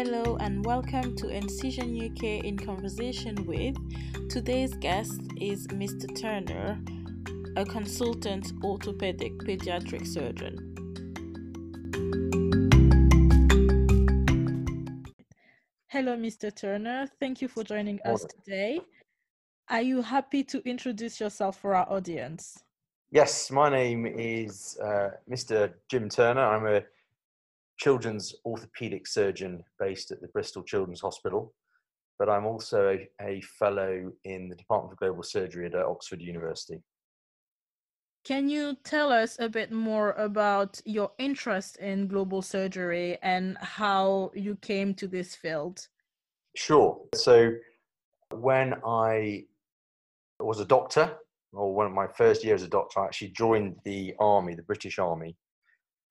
Hello and welcome to Incision UK in conversation with. Today's guest is Mr. Turner, a consultant orthopedic pediatric surgeon. Hello, Mr. Turner. Thank you for joining us today. Are you happy to introduce yourself for our audience? Yes, my name is uh, Mr. Jim Turner. I'm a children's orthopedic surgeon based at the Bristol Children's Hospital, but I'm also a, a fellow in the Department of Global Surgery at uh, Oxford University. Can you tell us a bit more about your interest in global surgery and how you came to this field? Sure. So, when I was a doctor, or one of my first years as a doctor, I actually joined the army, the British Army,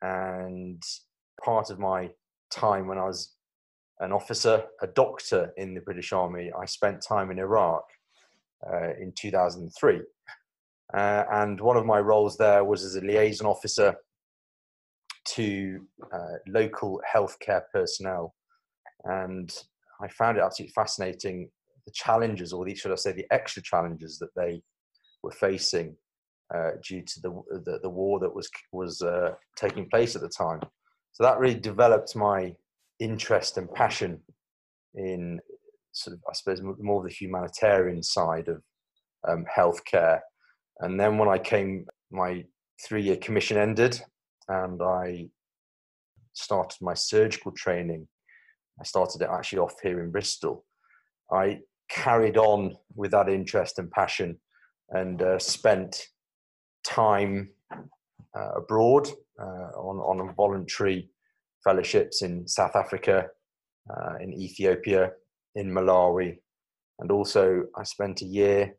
and part of my time when I was an officer, a doctor in the British Army, I spent time in Iraq uh, in 2003. Uh, and one of my roles there was as a liaison officer to uh, local healthcare personnel. And I found it absolutely fascinating the challenges, or the, should I say, the extra challenges that they were facing uh, due to the, the, the war that was was uh, taking place at the time. So that really developed my interest and passion in sort of, I suppose, more of the humanitarian side of um, healthcare. And then when I came, my three-year commission ended, and I started my surgical training. I started it actually off here in Bristol. I carried on with that interest and passion, and uh, spent time uh, abroad on, on voluntary fellowships in South Africa, uh, in Ethiopia, in Malawi, and also I spent a year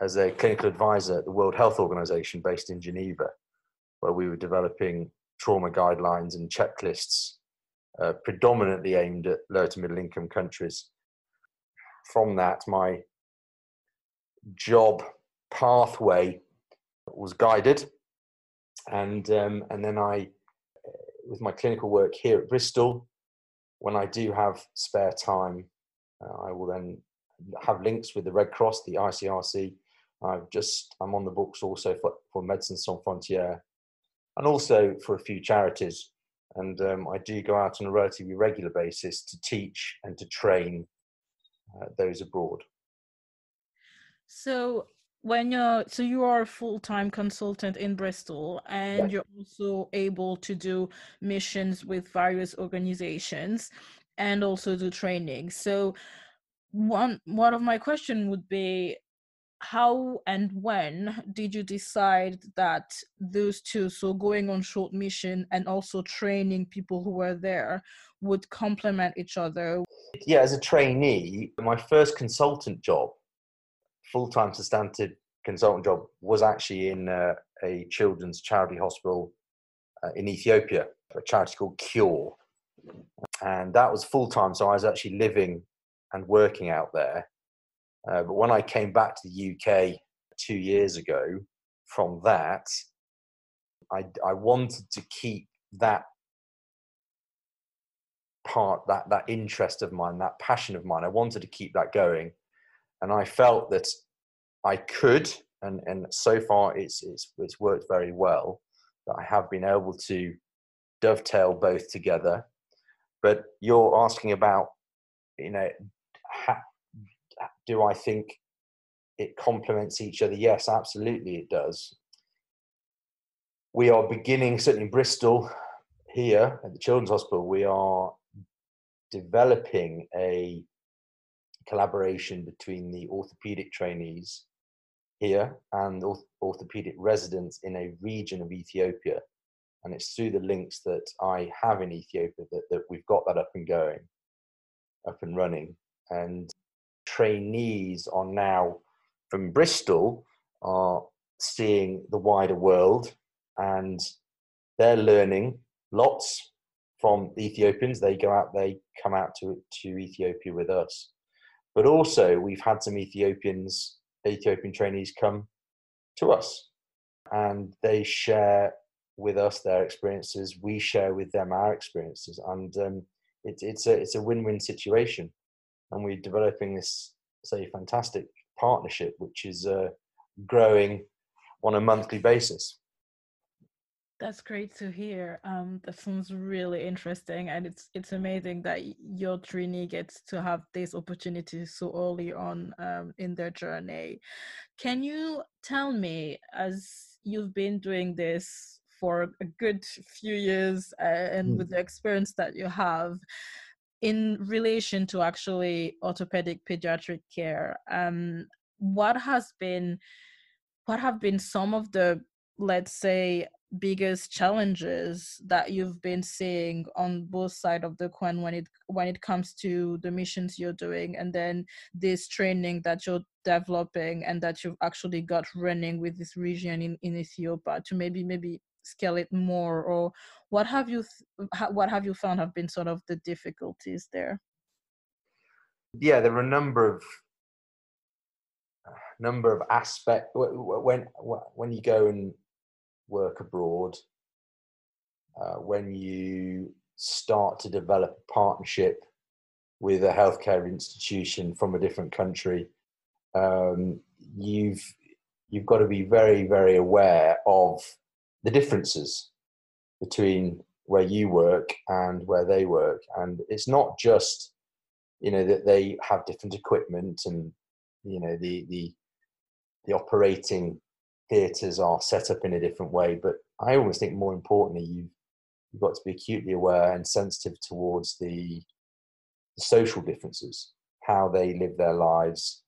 as a clinical advisor at the World Health Organization based in Geneva, where we were developing trauma guidelines and checklists uh, predominantly aimed at low to middle income countries. From that, my job pathway was guided and um, and then I, with my clinical work here at Bristol, when I do have spare time, uh, I will then have links with the Red Cross, the ICRC. I've just I'm on the books also for for Médecins Sans Frontières, and also for a few charities. And um, I do go out on a relatively regular basis to teach and to train uh, those abroad. So when you're so you are a full-time consultant in bristol and you're also able to do missions with various organizations and also do training. So one one of my question would be how and when did you decide that those two so going on short mission and also training people who were there would complement each other? Yeah as a trainee my first consultant job full-time substantive consultant job was actually in uh, a children's charity hospital uh, in Ethiopia, a charity called Cure, and that was full-time. So I was actually living and working out there. Uh, but when I came back to the UK two years ago, from that, I, I wanted to keep that part, that that interest of mine, that passion of mine. I wanted to keep that going, and I felt that I could, and and so far it's it's it's worked very well. That I have been able to dovetail both together. But you're asking about, you know, ha, do I think it complements each other? Yes, absolutely, it does. We are beginning, certainly in Bristol, here at the Children's Hospital, we are developing a collaboration between the orthopedic trainees here and orthopedic residents in a region of Ethiopia. And it's through the links that I have in Ethiopia that, that we've got that up and going, up and running. And trainees are now from Bristol are seeing the wider world and they're learning lots from Ethiopians. They go out, they come out to, to Ethiopia with us. But also, we've had some Ethiopians Ethiopian trainees come to us and they share with us their experiences. We share with them our experiences. And um, it's it's a it's a win-win situation, and we're developing this say fantastic partnership, which is uh, growing on a monthly basis. That's great to hear. Um, that sounds really interesting, and it's it's amazing that your trainee gets to have these opportunities so early on um, in their journey. Can you tell me, as you've been doing this for a good few years, uh, and mm. with the experience that you have, in relation to actually orthopedic pediatric care, um, what has been what have been some of the let's say biggest challenges that you've been seeing on both side of the coin when it when it comes to the missions you're doing and then this training that you're developing and that you've actually got running with this region in, in ethiopia to maybe maybe scale it more or what have you th- what have you found have been sort of the difficulties there? Yeah there are a number of number of aspects when when you go and work abroad, uh, when you start to develop a partnership with a healthcare institution from a different country, um, you've you've got to be very very aware of the differences between where you work and where they work, and it's not just you know that they have different equipment and you know the the the operating theatres are set up in a different way. But I almost think more importantly, you've, you've got to be acutely aware and sensitive towards the, the social differences, how they live their lives.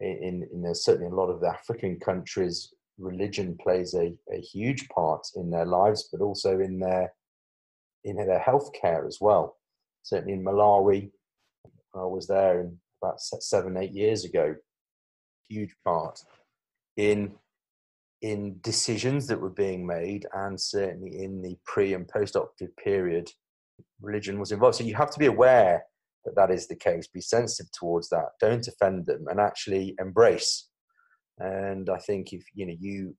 In, in, in certainly a lot of the African countries, religion plays a, a huge part in their lives, but also in their in their health care as well. Certainly in Malawi, I was there in about seven, eight years ago. Huge part in in decisions that were being made and certainly in the pre and post operative period religion was involved. So you have to be aware that that is the case. Be sensitive towards that. Don't offend them and actually embrace. And i think if you know you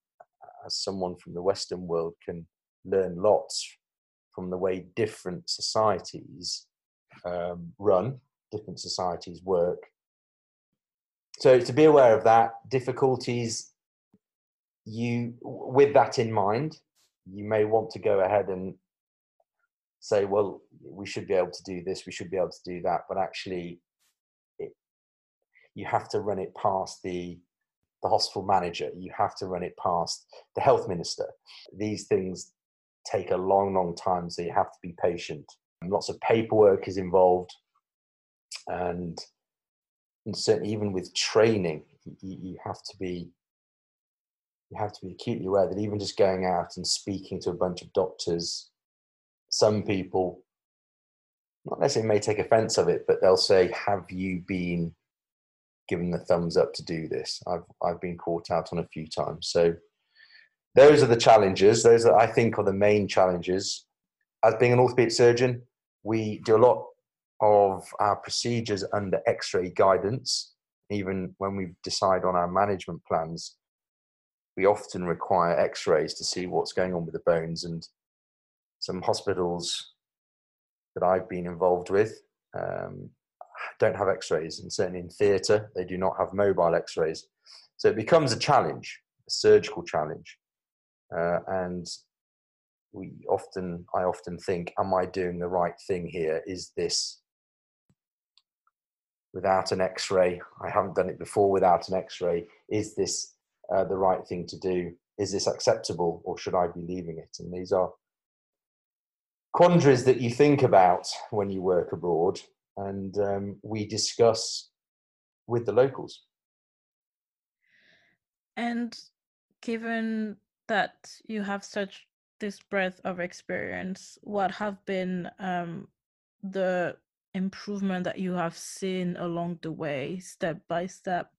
as someone from the western world can learn lots from the way different societies um, run different societies work so to be aware of that difficulties you with that in mind you may want to go ahead and say well we should be able to do this we should be able to do that but actually it, you have to run it past the the hospital manager. You have to run it past the health minister. These things take a long long time so you have to be patient. And lots of paperwork is involved and and certainly even with training, you, you have to be you have to be acutely aware that even just going out and speaking to a bunch of doctors, some people not necessarily may take offense of it, but they'll say, "Have you been given the thumbs up to do this?" I've I've been caught out on a few times. So those are the challenges. Those are, I think are the main challenges. As being an orthopedic surgeon, we do a lot of our procedures under x-ray guidance even when we decide on our management plans we often require x-rays to see what's going on with the bones and some hospitals that i've been involved with um, don't have x-rays and certainly in theatre they do not have mobile x-rays. So it becomes a challenge a surgical challenge uh, and we often i often think am i doing the right thing here? Is this without an x-ray i haven't done it before without an x-ray is this uh, the right thing to do? Is this acceptable or should i be leaving it? And these are quandaries that you think about when you work abroad and um, we discuss with the locals. And given that you have such this breadth of experience what have been um, the improvement that you have seen along the way, step by step?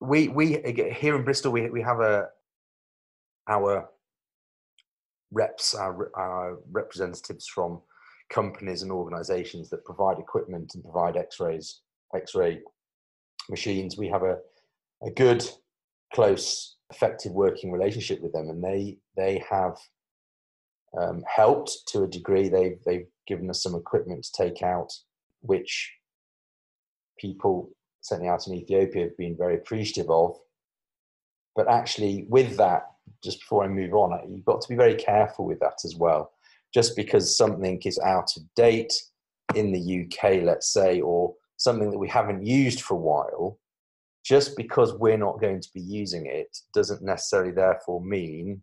We we here in Bristol we we have a our reps our, our representatives from companies and organizations that provide equipment and provide x-rays x-ray machines we have a, a good close effective working relationship with them and they they have um, helped to a degree. They've they've given us some equipment to take out, which people certainly out in Ethiopia have been very appreciative of. But actually, with that, just before I move on, you've got to be very careful with that as well. Just because something is out of date in the UK, let's say, or something that we haven't used for a while, just because we're not going to be using it doesn't necessarily therefore mean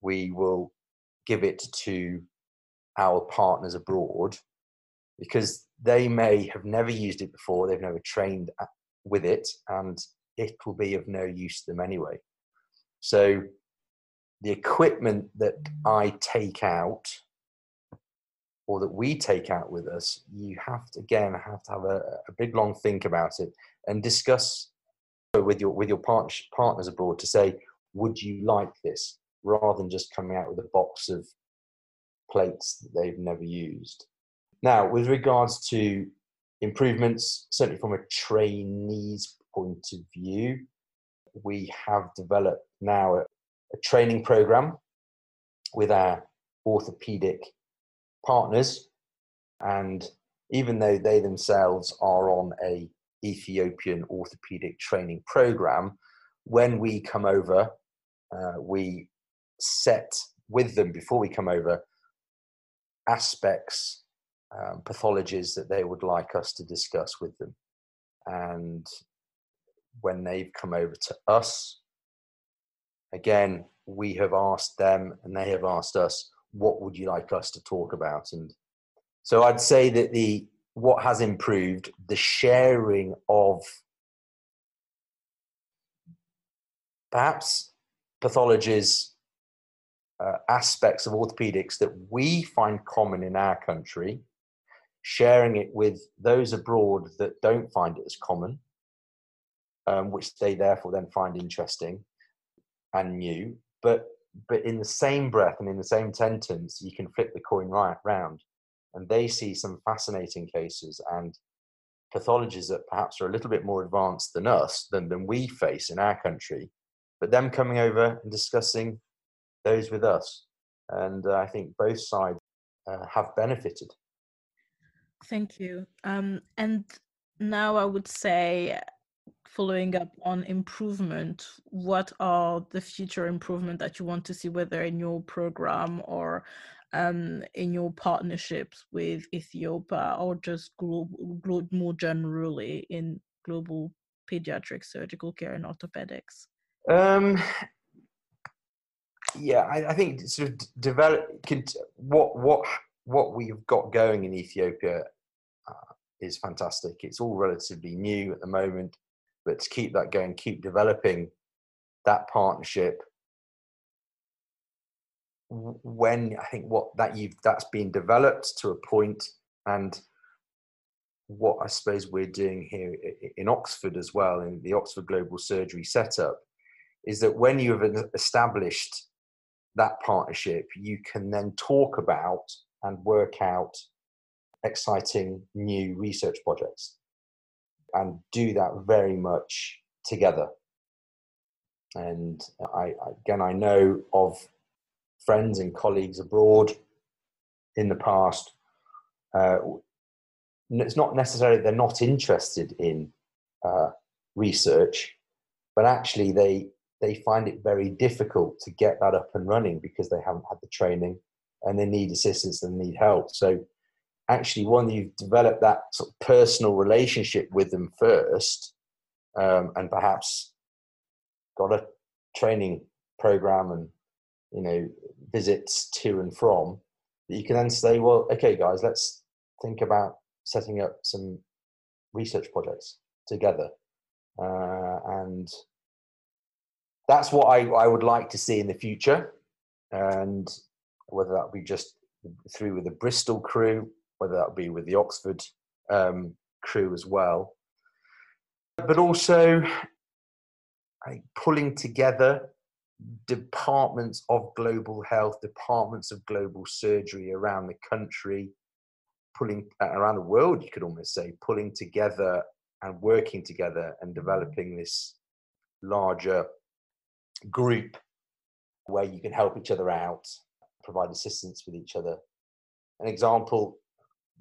we will give it to our partners abroad because they may have never used it before, they've never trained uh, with it, and it will be of no use to them anyway. So, the equipment that I take out or that we take out with us, you have to again have to have a, a big long think about it and discuss with your with your partner, partners abroad to say, would you like this, rather than just coming out with a box of plates that they've never used. Now, with regards to improvements, certainly from a trainee's point of view, we have developed now a, a training program with our orthopedic partners. And even though they themselves are on a Ethiopian orthopedic training program, when we come over, uh, we set with them before we come over aspects, um, pathologies that they would like us to discuss with them. And when they've come over to us, again, we have asked them and they have asked us, what would you like us to talk about? And so I'd say that the what has improved, the sharing of perhaps pathologies uh, aspects of orthopedics that we find common in our country, sharing it with those abroad that don't find it as common, um, which they therefore then find interesting and new. But but in the same breath and in the same sentence, you can flip the coin right round, and they see some fascinating cases and pathologies that perhaps are a little bit more advanced than us than than we face in our country. But them coming over and discussing those with us. And uh, I think both sides uh, have benefited. Thank you. Um, and now I would say, following up on improvement, what are the future improvement that you want to see, whether in your program or um, in your partnerships with Ethiopia or just global, global, more generally in global pediatric surgical care and orthopedics? Um, yeah, I, I, think sort of develop what what what we've got going in Ethiopia uh, is fantastic. It's all relatively new at the moment, but to keep that going, keep developing that partnership. When I think what that you've that's been developed to a point, and what I suppose we're doing here in Oxford as well, in the Oxford Global Surgery setup, is that when you have established that partnership, you can then talk about and work out exciting new research projects and do that very much together. And I, again, I know of friends and colleagues abroad in the past. Uh, it's not necessarily they're not interested in uh, research, but actually they they find it very difficult to get that up and running because they haven't had the training and they need assistance and need help. So actually, when you've developed that sort of personal relationship with them first, um, and perhaps got a training program and you know visits to and from, you can then say, well, okay, guys, let's think about setting up some research projects together. Uh, and that's what I, I would like to see in the future. And whether that be just through with the Bristol crew, whether that be with the Oxford um, crew as well. But also pulling together departments of global health, departments of global surgery around the country, pulling uh, around the world, you could almost say, pulling together and working together and developing this larger group where you can help each other out, provide assistance with each other. An example,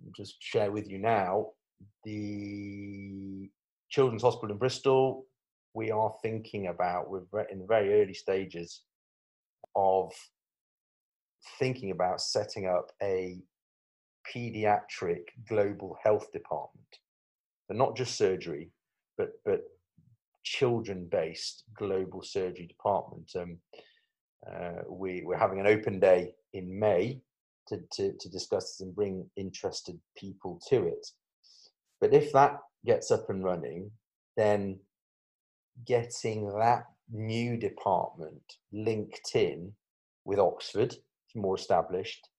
I'll just share with you now, the Children's Hospital in Bristol, we are thinking about, we're in the very early stages of thinking about setting up a pediatric global health department. But not just surgery, but, but children based global surgery department. Um, uh, we, we're having an open day in May to, to, to discuss this and bring interested people to it. But if that gets up and running, then getting that new department linked in with Oxford, more established,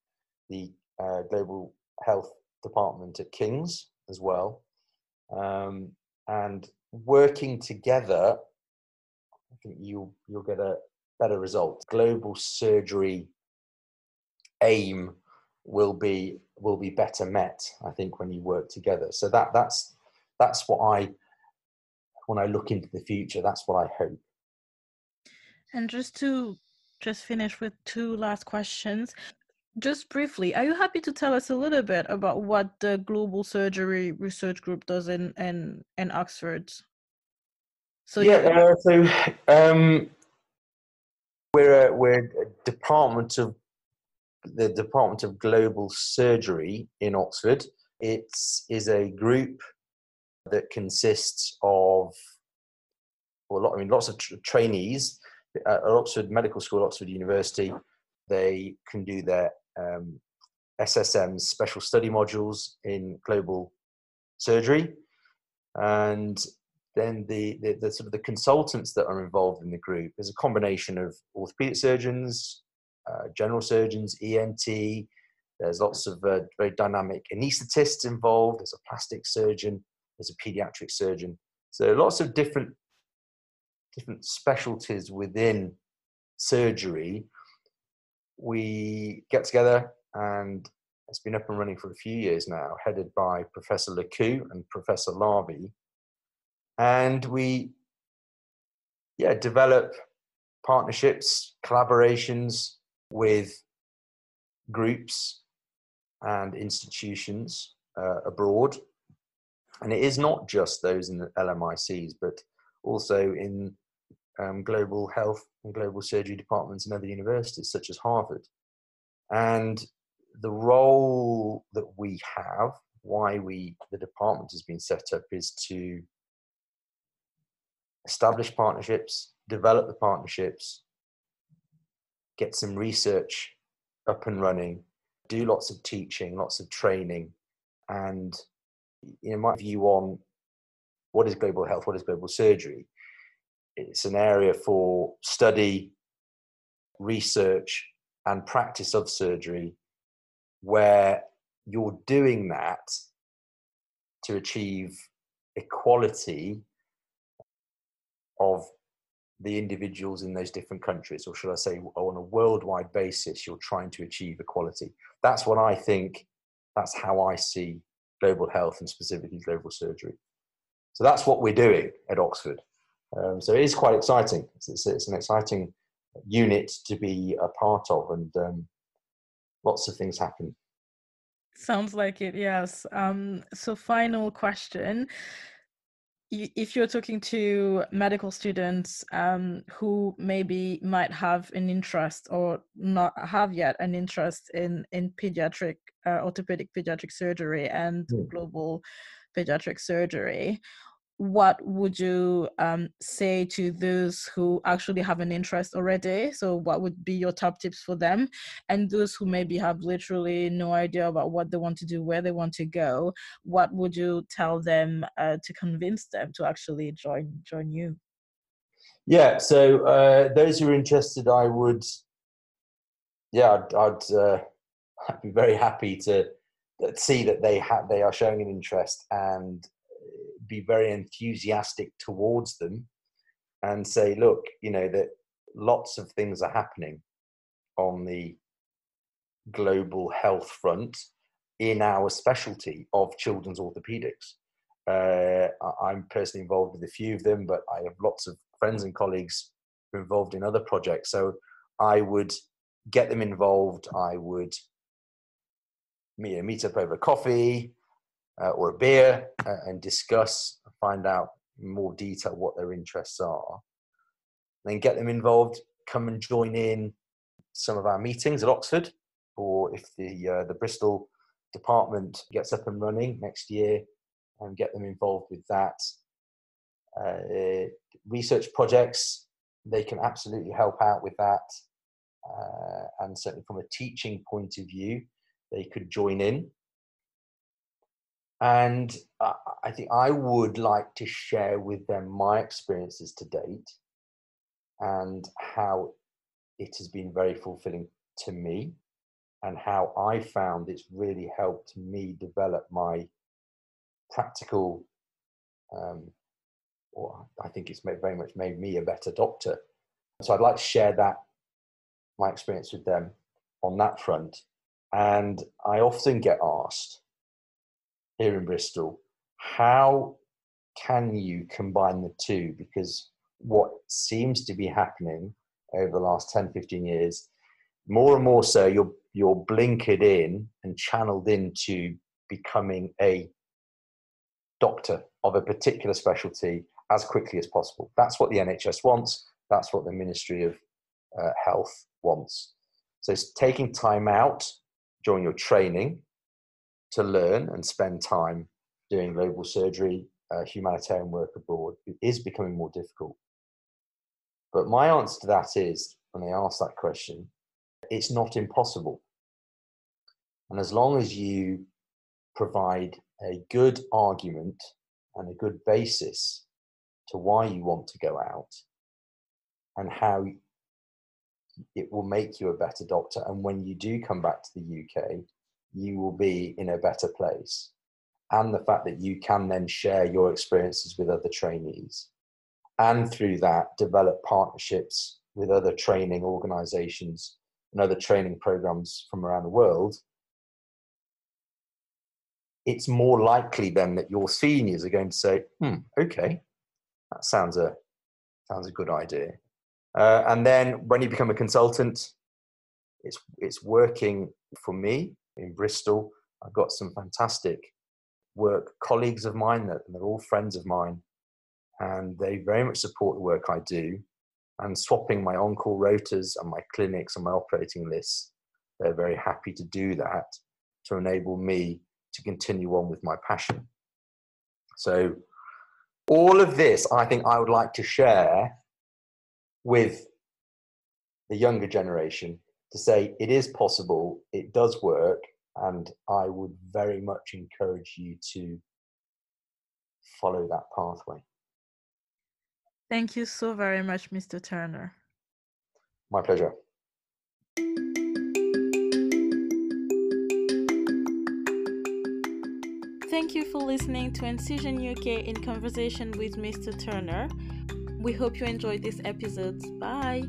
the uh, global health department at King's as well, um, and working together, I think you'll you'll get a better result. Global surgery aim will be will be better met, I think, when you work together. So that that's that's what I when I look into the future, that's what I hope. And just to just finish with two last questions. Just briefly, are you happy to tell us a little bit about what the Global Surgery Research Group does in in, in Oxford? So yeah, uh, so um, we're a, we're a department of the Department of Global Surgery in Oxford. It is a group that consists of well, I mean, lots of trainees at Oxford Medical School, Oxford University. They can do their um, SSM special study modules in global surgery, and then the, the, the, sort of the consultants that are involved in the group is a combination of orthopedic surgeons, uh, general surgeons, ENT. There's lots of uh, very dynamic anaesthetists involved. There's a plastic surgeon. There's a pediatric surgeon. So lots of different different specialties within surgery. We get together and it's been up and running for a few years now, headed by Professor Lakhoo and Professor Larby. And we yeah develop partnerships collaborations with groups and institutions uh, abroad. And it is not just those in the lmics but also in um, global health and global surgery departments in other universities such as harvard and the role that we have why we the department has been set up is to establish partnerships, develop the partnerships, get some research up and running, do lots of teaching, lots of training, and you know my view on what is global health, what is global surgery. It's an area for study, research, and practice of surgery where you're doing that to achieve equality of the individuals in those different countries, or should I say, on a worldwide basis, you're trying to achieve equality. That's what I think, that's how I see global health and specifically global surgery. So that's what we're doing at Oxford. Um, so it is quite exciting. It's, it's, it's, an exciting unit to be a part of, and um, lots of things happen. Sounds like it, yes. Um, so, final question if you're talking to medical students um, who maybe might have an interest or not have yet an interest in in pediatric uh, orthopedic pediatric surgery and mm. global pediatric surgery what would you um, say to those who actually have an interest already? So, what would be your top tips for them? And those who maybe have literally no idea about what they want to do, where they want to go, what would you tell them uh, to convince them to actually join join you? Yeah, so uh, those who are interested, I would, yeah, I'd, I'd, uh, I'd be very happy to see that they have they are showing an interest and be very enthusiastic towards them and say, look, you know, that lots of things are happening on the global health front in our specialty of children's orthopedics. Uh, I'm personally involved with a few of them, but I have lots of friends and colleagues who are involved in other projects. So I would get them involved. I would meet, meet up over coffee uh, or a beer uh, and discuss, find out more detail what their interests are. Then get them involved, come and join in some of our meetings at Oxford, or if the uh, the Bristol department gets up and running next year, and get them involved with that. Uh, research projects, they can absolutely help out with that. Uh, and certainly from a teaching point of view, they could join in. And uh, I think I would like to share with them my experiences to date and how it has been very fulfilling to me and how I found it's really helped me develop my practical, um, or I think it's very much made me a better doctor. So I'd like to share that, my experience with them on that front. And I often get asked here in Bristol, how can you combine the two? Because what seems to be happening over the last 10, 15 years, more and more so, you're, you're blinkered in and channeled into becoming a doctor of a particular specialty as quickly as possible. That's what the NHS wants. That's what the Ministry of uh, Health wants. So it's taking time out during your training to learn and spend time doing global surgery, uh, humanitarian work abroad is becoming more difficult. But my answer to that is, when they ask that question, it's not impossible. And as long as you provide a good argument and a good basis to why you want to go out and how it will make you a better doctor. And when you do come back to the UK, you will be in a better place. And the fact that you can then share your experiences with other trainees and through that develop partnerships with other training organizations and other training programs from around the world it's more likely then that your seniors are going to say, "Hmm, okay, that sounds a sounds a good idea." Uh, and then when you become a consultant, it's it's working for me in Bristol. I've got some fantastic work colleagues of mine that they're all friends of mine, and they very much support the work I do. And swapping my on-call rotas and my clinics and my operating lists, they're very happy to do that to enable me to continue on with my passion. So, all of this, I think I would like to share with the younger generation to say it is possible, it does work, and I would very much encourage you to follow that pathway. Thank you so very much, Mr. Turner. My pleasure. Thank you for listening to Incision UK in conversation with Mr. Turner. We hope you enjoyed this episode. Bye.